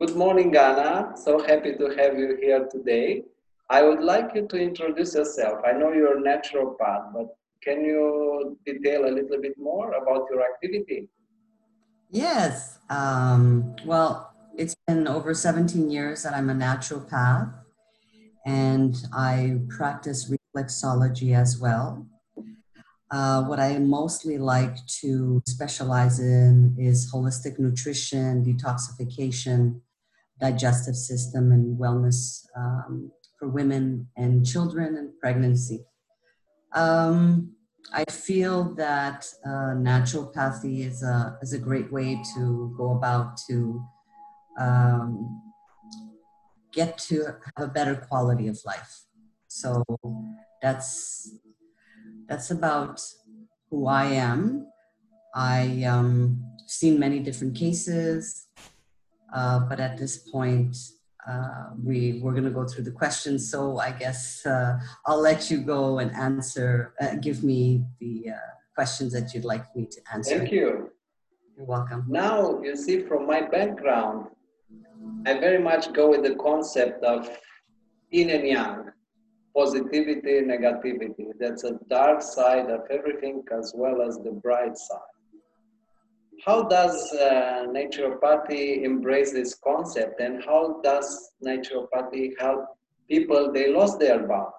Good morning, Anna. So happy to have you here today. I would like you to introduce yourself. I know you're a naturopath, but can you detail a little bit more about your activity? Yes. Um, well, it's been over 17 years that I'm a naturopath, and I practice reflexology as well. Uh, what I mostly like to specialize in is holistic nutrition, detoxification, digestive system, and wellness um, for women and children and pregnancy. Um, I feel that uh, naturopathy is a, is a great way to go about to um, get to have a better quality of life. So that's that's about who I am. I um, seen many different cases, uh, but at this point, uh, we we're going to go through the questions. So I guess uh, I'll let you go and answer. Uh, give me the uh, questions that you'd like me to answer. Thank you. You're welcome. Now you see, from my background, I very much go with the concept of yin and yang, positivity, negativity. That's a dark side of everything as well as the bright side how does uh, naturopathy embrace this concept and how does naturopathy help people they lost their balance?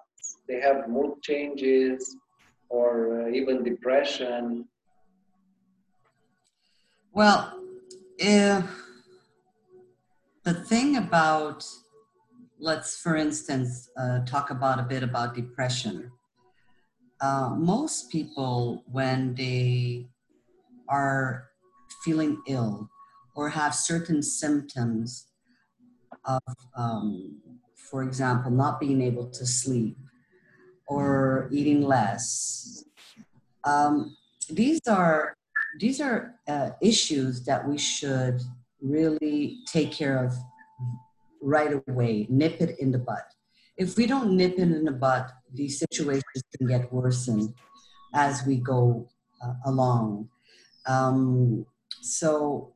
They have mood changes or uh, even depression? Well if the thing about let's for instance uh, talk about a bit about depression. Uh, most people when they are feeling ill or have certain symptoms of, um, for example, not being able to sleep or eating less. Um, these are these are uh, issues that we should really take care of right away, nip it in the bud. If we don't nip it in the bud, these situations can get worsened as we go uh, along. Um, so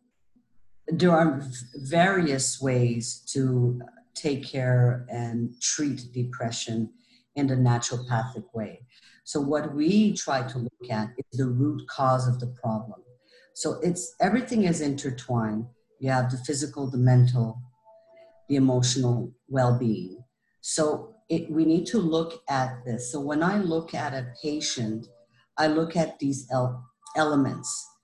there are various ways to take care and treat depression in the naturopathic way. So what we try to look at is the root cause of the problem. So it's everything is intertwined. You have the physical, the mental, the emotional well-being. So it, we need to look at this. So when I look at a patient, I look at these el- elements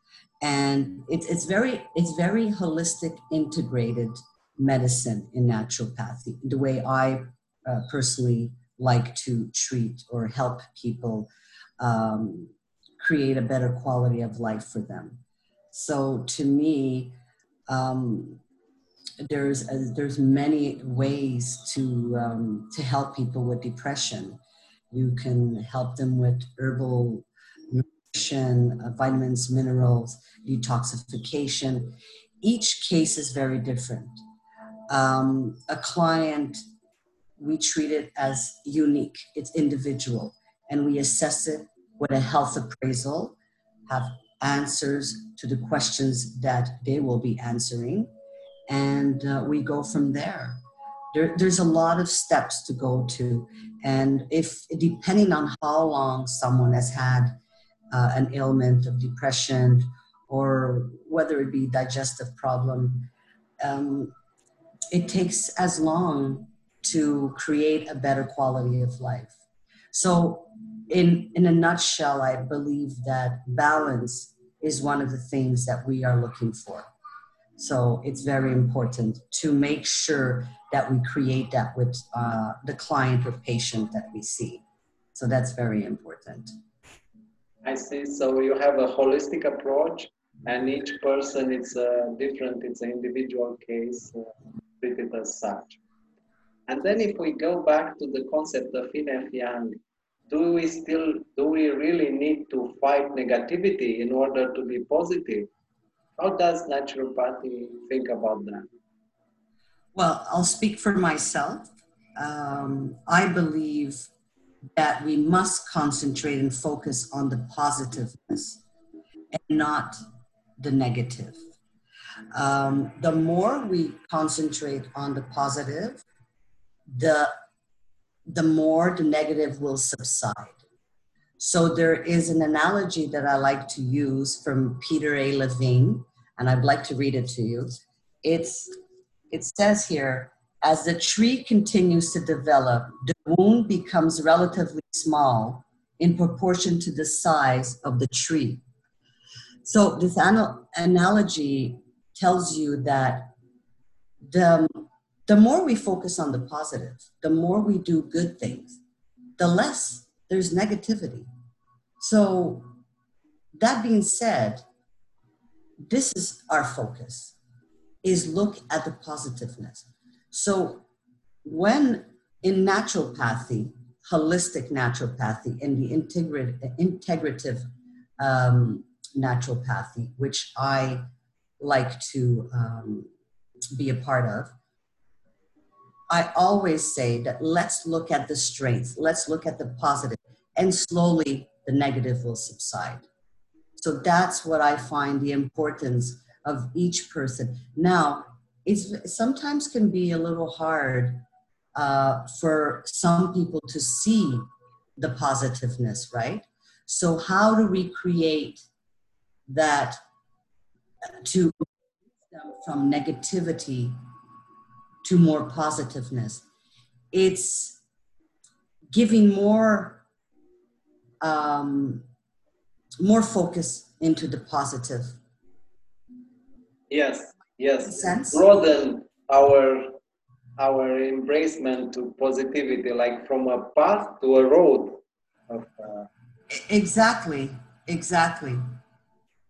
and it's, it's very it's very holistic integrated medicine in naturopathy the way i uh, personally like to treat or help people um, create a better quality of life for them. So to me um, there's a, uh, there's many ways to um, to help people with depression. You can help them with herbal uh, vitamins minerals detoxification. Each case is very different. Um, a client, we treat it as unique, it's individual, and we assess it with a health appraisal, have answers to the questions that they will be answering, and uh, we go from there. There, there's a lot of steps to go to, and if depending on how long someone has had uh, an ailment of depression or whether it be digestive problem, um, it takes as long to create a better quality of life. So, in, in a nutshell, I believe that balance is one of the things that we are looking for. So, it's very important to make sure that we create that with uh, the client or patient that we see. So, that's very important. I see. So, you have a holistic approach and each person is uh, different. It's an individual case uh, treated as such. And then if we go back to the concept of yin and yang do we still do we really need to fight negativity in order to be positive? How does naturopathy think about that? Well i'll speak for myself. Um, i believe that we must concentrate and focus on the positiveness and not the negative. Um, the more we concentrate on the positive, the the more the negative will subside. So there is an analogy that I like to use from Peter A. Levine, and I'd like to read it to you. It's it says here, as the tree continues to develop, the wound becomes relatively small in proportion to the size of the tree. So this anal- analogy tells you that the, the more we focus on the positive, the more we do good things, the less there's negativity. So that being said, this is our focus is look at the positiveness. So when in naturopathy, holistic naturopathy, and the integrative um, naturopathy, which I like to um, be a part of, I always say that let's look at the strengths, let's look at the positive, and slowly the negative will subside. So that's what I find the importance of each person. Now, it's sometimes can be a little hard uh, for some people to see the positiveness, right? So, how do we create that to them from negativity to more positiveness? It's giving more um, more focus into the positive Yes, yes. Broaden our our embracement to positivity, like from a path to a road. Of, uh... Exactly, exactly.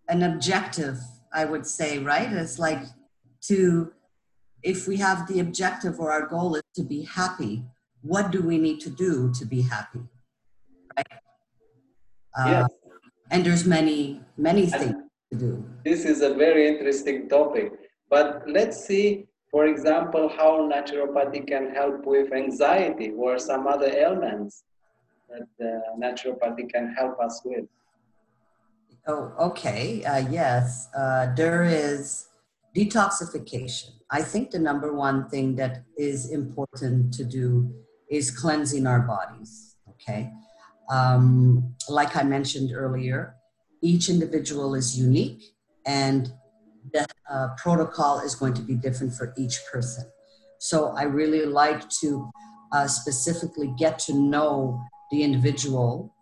An objective, I would say, right? It's like to, if we have the objective or our goal is to be happy, what do we need to do to be happy? Right? Uh, yes. And there's many, many things to do. This is a very interesting topic. But let's see, for example, how naturopathy can help with anxiety or some other ailments that naturopathy can help us with. Oh, okay. Uh, yes, uh, there is detoxification. I think the number one thing that is important to do is cleansing our bodies. Okay. Um, like I mentioned earlier, each individual is unique and the uh, protocol is going to be different for each person. So I really like to uh, specifically get to know the individual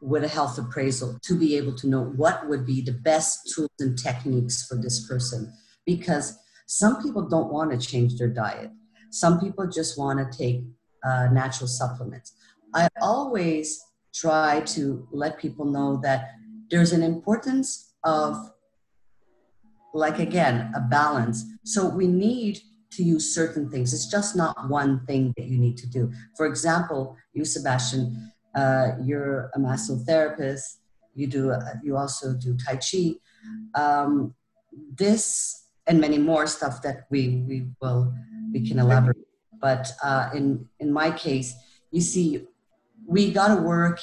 with a health appraisal to be able to know what would be the best tools and techniques for this person. Because some people don't want to change their diet, some people just want to take uh, natural supplements. I always try to let people know that there's an importance of like again a balance. So we need to use certain things. It's just not one thing that you need to do. For example you sebastian uh, you're a massotherapist you do uh, you also do tai chi. Um, this and many more stuff that we we will we can elaborate. But uh, in in my case you see we got to work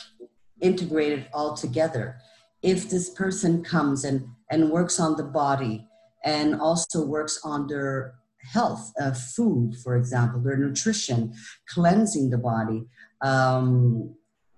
integrated all together. If this person comes and, and works on the body and also works on their health, uh, food, for example, their nutrition, cleansing the body. Um,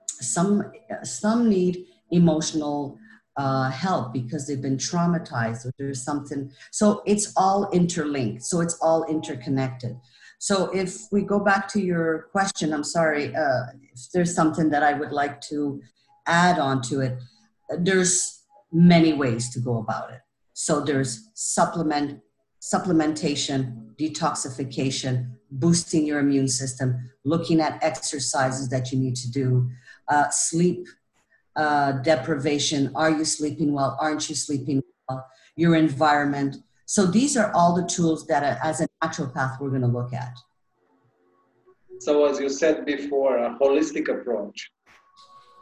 some, some need emotional uh, help because they've been traumatized or there's something. So it's all interlinked. So it's all interconnected. So if we go back to your question, I'm sorry, uh, if there's something that I would like to add on to it there's many ways to go about it. So there's supplement, supplementation, detoxification, boosting your immune system, looking at exercises that you need to do, uh, sleep uh, deprivation. Are you sleeping well? Aren't you sleeping well? Your environment. So these are all the tools that, uh, as a naturopath, we're going to look at. So, as you said before, a holistic approach.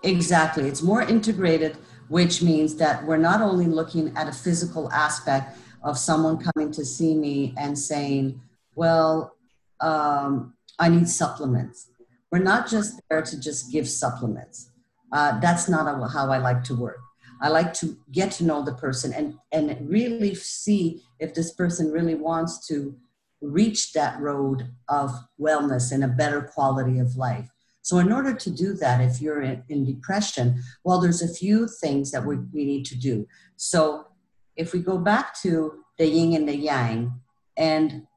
Exactly. It's more integrated which means that we're not only looking at a physical aspect of someone coming to see me and saying, well, um, I need supplements. We're not just there to just give supplements. Uh, that's not how I like to work. I like to get to know the person and, and really see if this person really wants to reach that road of wellness and a better quality of life. So, in order to do that, if you're in, in depression, well, there's a few things that we, we need to do. So, if we go back to the yin and the yang, and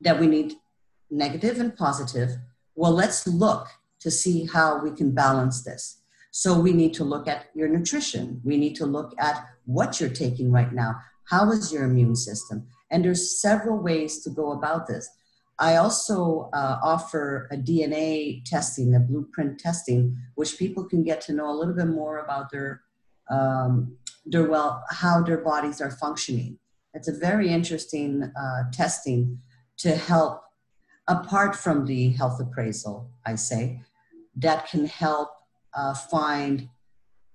that we need negative and positive, well, let's look to see how we can balance this. So we need to look at your nutrition. We need to look at what you're taking right now. How is your immune system? And there's several ways to go about this. I also uh, offer a DNA testing, a blueprint testing, which people can get to know a little bit more about their, um, their well, how their bodies are functioning. It's a very interesting uh, testing to help, apart from the health appraisal, I say, that can help uh, find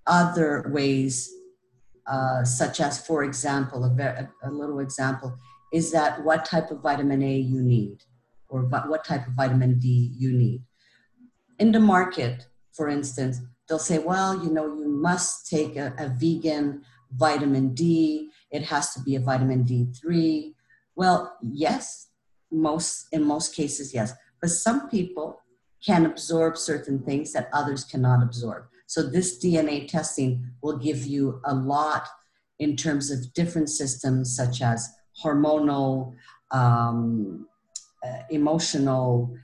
other ways, uh, such as, for example, a, a little example is that what type of vitamin A you need or what type of vitamin D you need. In the market, for instance, they'll say, well, you know, you must take a, a vegan vitamin D. It has to be a vitamin D3. Well, yes, most in most cases, yes. But some people can absorb certain things that others cannot absorb. So this DNA testing will give you a lot in terms of different systems such as hormonal, um, uh, emotional,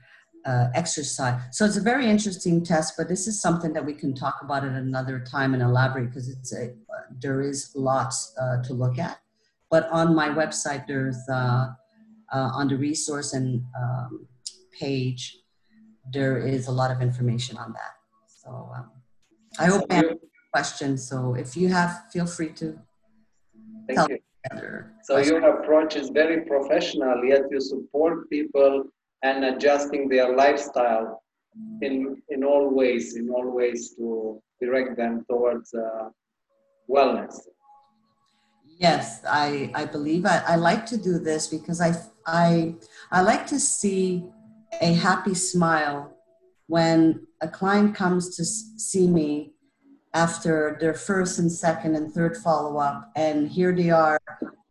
uh, exercise. So it's a very interesting test, but this is something that we can talk about at another time and elaborate because it's a, there is lots uh, to look at. But on my website, there's uh, uh, on the resource and um, page, there is a lot of information on that. So um, I hope I answered your question. So if you have, feel free to Thank tell you. So your approach is very professional, yet you support people and adjusting their lifestyle in in all ways, in all ways to direct them towards uh, wellness. Yes, I I believe I, I like to do this because I I I like to see a happy smile when a client comes to see me after their first and second and third follow up, and here they are,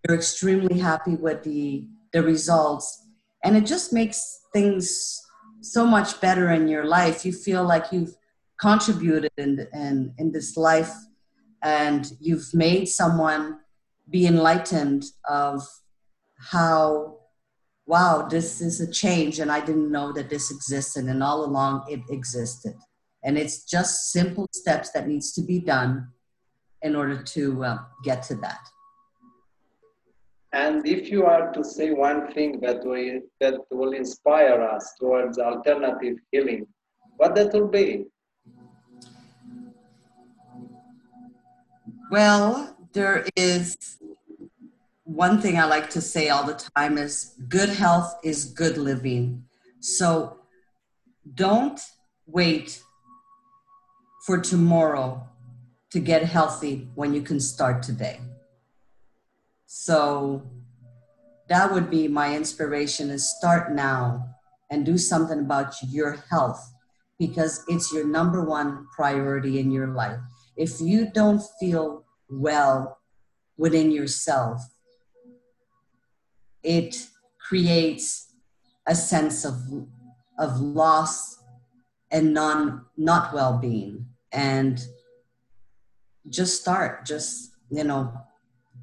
they're extremely happy with the, the results. And it just makes things so much better in your life. You feel like you've contributed in, in, in this life and you've made someone be enlightened of how wow, this is a change, and I didn't know that this existed, and all along it existed. And it's just simple steps that needs to be done in order to uh, get to that. And if you are to say one thing that will, that will inspire us towards alternative healing, what that will be? Well, there is one thing I like to say all the time is good health is good living. So don't wait for tomorrow to get healthy when you can start today. So that would be my inspiration is start now and do something about your health because it's your number one priority in your life. If you don't feel well within yourself, it creates a sense of of loss and non not well-being and just start just you know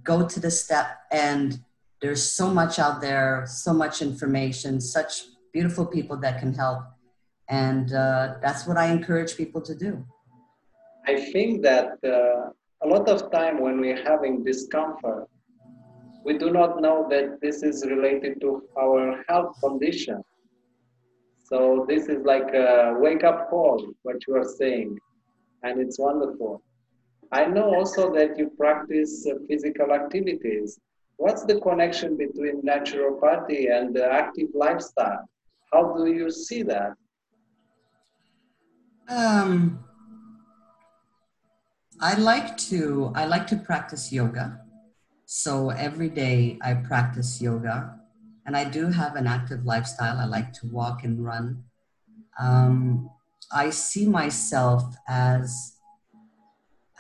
go to the step. And there's so much out there so much information such beautiful people that can help. And uh, that's what i encourage people to do. I think that uh, a lot of time when we're having discomfort we do not know that this is related to our health condition. So this is like a wake up call, what you are saying, and it's wonderful. I know also that you practice uh, physical activities. What's the connection between naturopathy and the active lifestyle? How do you see that? Um, I like to I like to practice yoga. So every day I practice yoga and I do have an active lifestyle. I like to walk and run. Um, I see myself as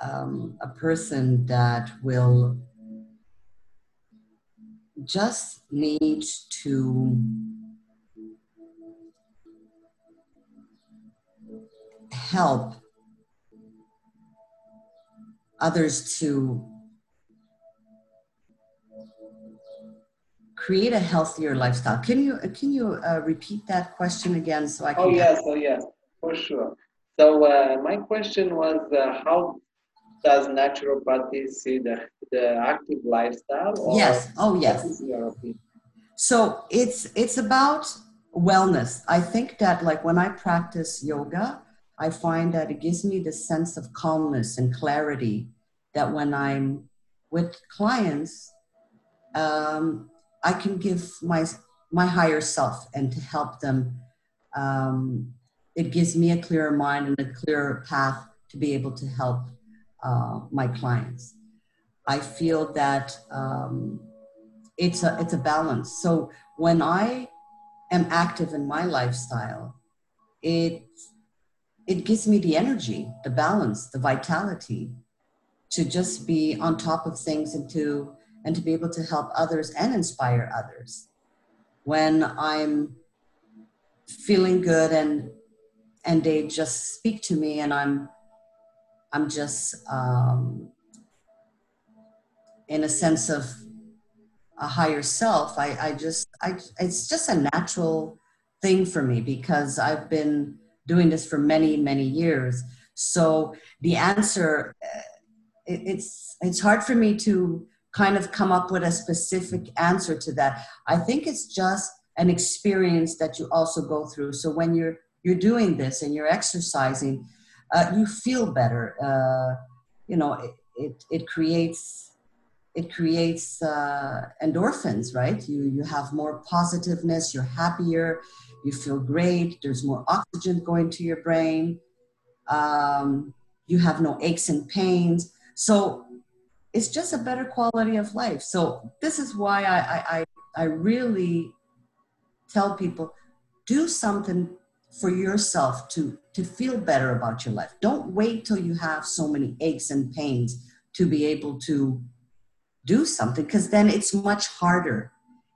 um, a person that will just need to help others to create a healthier lifestyle. Can you can you uh, repeat that question again so I can? Oh yes, oh yes, for sure. So uh, my question was, uh, how does naturopathy see the, the active lifestyle? yes. Oh yes. So it's it's about wellness. I think that like when I practice yoga, I find that it gives me the sense of calmness and clarity that when I'm with clients, um, I can give my my higher self and to help them. Um, it gives me a clearer mind and a clearer path to be able to help uh, my clients. I feel that um, it's a it's a balance. So when I am active in my lifestyle, it it gives me the energy, the balance, the vitality to just be on top of things and to and to be able to help others and inspire others. When I'm feeling good and and they just speak to me and I'm I'm just um, in a sense of a higher self. I, I just I it's just a natural thing for me because I've been doing this for many many years. So the answer it, it's it's hard for me to kind of come up with a specific answer to that. I think it's just an experience that you also go through. So when you're you're doing this and you're exercising, uh, you feel better. Uh, you know, it, it, it creates it creates uh, endorphins, right? You you have more positiveness. You're happier. You feel great. There's more oxygen going to your brain. Um, you have no aches and pains. So it's just a better quality of life. So this is why I, I, I really tell people do something for yourself to, to feel better about your life. Don't wait till you have so many aches and pains to be able to do something because then it's much harder.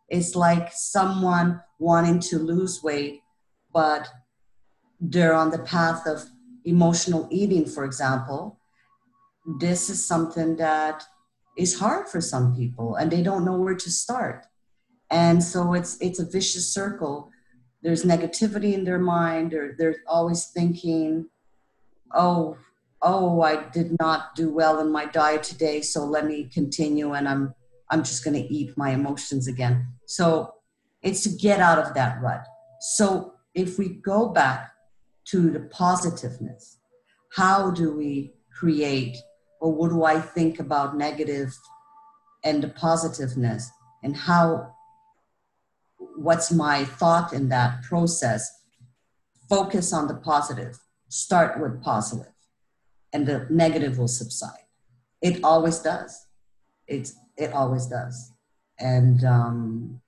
It's like someone wanting to lose weight, but they're on the path of emotional eating, for example, this is something that is hard for some people and they don't know where to start and so it's it's a vicious circle there's negativity in their mind or they're always thinking oh oh i did not do well in my diet today so let me continue and i'm i'm just going to eat my emotions again. So it's to get out of that rut. So if we go back to the positiveness how do we create or what do I think about negative and the positiveness and how what's my thought in that process focus on the positive start with positive and the negative will subside. It always does. It's it always does. And um,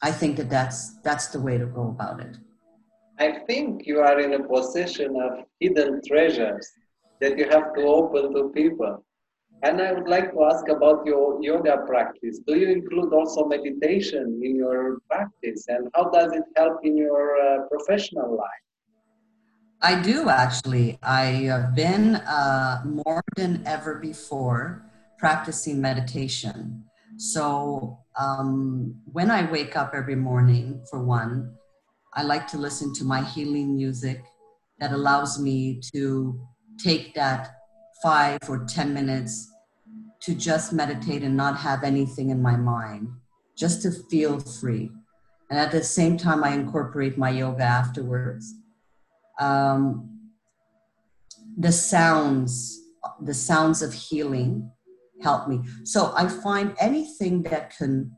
i think that that's that's the way to go about it. I think you are in a position of hidden treasures that you have to open to people. And I would like to ask about your yoga practice. Do you include also meditation in your practice? And how does it help in your uh, professional life? I do actually. I have been uh, more than ever before practicing meditation. So um, when I wake up every morning, for one, I like to listen to my healing music that allows me to take that five or 10 minutes to just meditate and not have anything in my mind, just to feel free. And at the same time, I incorporate my yoga afterwards. Um, the sounds, the sounds of healing help me. So I find anything that can,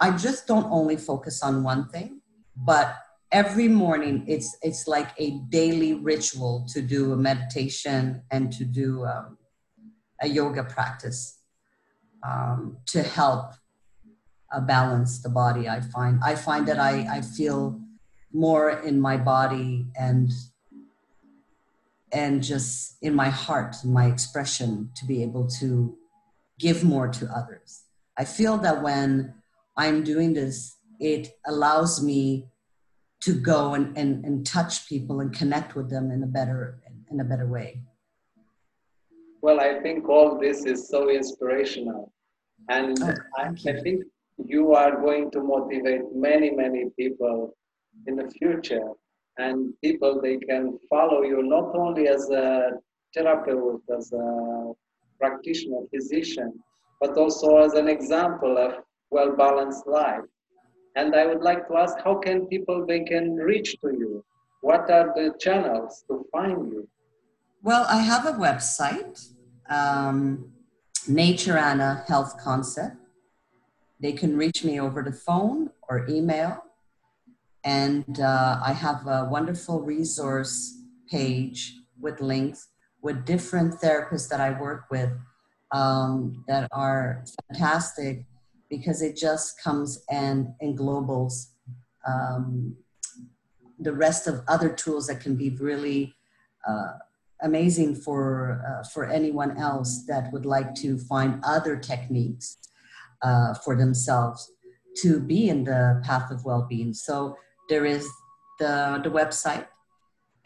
I just don't only focus on one thing, but every morning it's it's like a daily ritual to do a meditation and to do um, a yoga practice um, to help uh, balance the body i find i find that i i feel more in my body and and just in my heart, my expression to be able to give more to others. I feel that when I'm doing this, it allows me to go and, and, and touch people and connect with them in a better in a better way. Well, I think all this is so inspirational. And Oh, I. I think you are going to motivate many, many people in the future. And people, they can follow you not only as a therapist, as a practitioner, physician, but also as an example of well-balanced life. And I would like to ask, how can people, they can reach to you? What are the channels to find you? Well, I have a website, um, Nature Anna Health Concept. They can reach me over the phone or email. And uh, I have a wonderful resource page with links with different therapists that I work with um, that are fantastic because it just comes and englobals um, the rest of other tools that can be really uh, amazing for uh, for anyone else that would like to find other techniques uh, for themselves to be in the path of well-being. So there is the the website,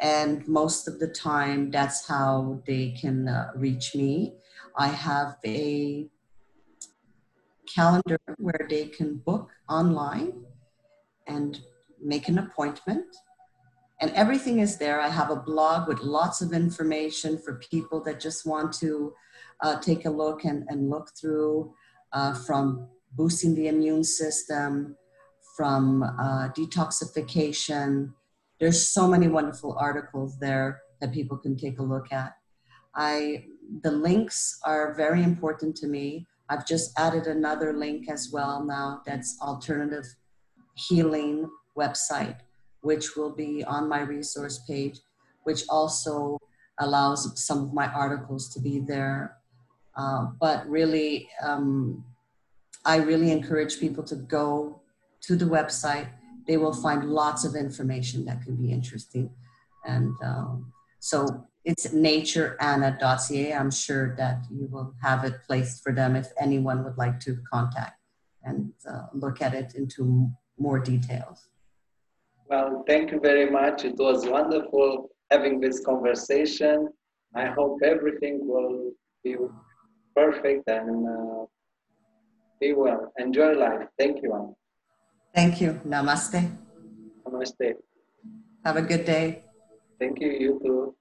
and most of the time that's how they can uh, reach me. I have a calendar where they can book online and make an appointment and everything is there. I have a blog with lots of information for people that just want to uh, take a look and, and look through uh, from boosting the immune system, from uh, detoxification. There's so many wonderful articles there that people can take a look at. I the links are very important to me. I've just added another link as well now that's alternative healing website which will be on my resource page, which also allows some of my articles to be there. Uh, but really, um, I really encourage people to go to the website. They will find lots of information that can be interesting. And um, so it's natureanna.ca. I'm sure that you will have it placed for them if anyone would like to contact and uh, look at it into more details. Well, thank you very much. It was wonderful having this conversation. I hope everything will be perfect and uh, be well. Enjoy life. Thank you, Anna. Thank you. Namaste. Namaste. Have a good day. Thank you, you too.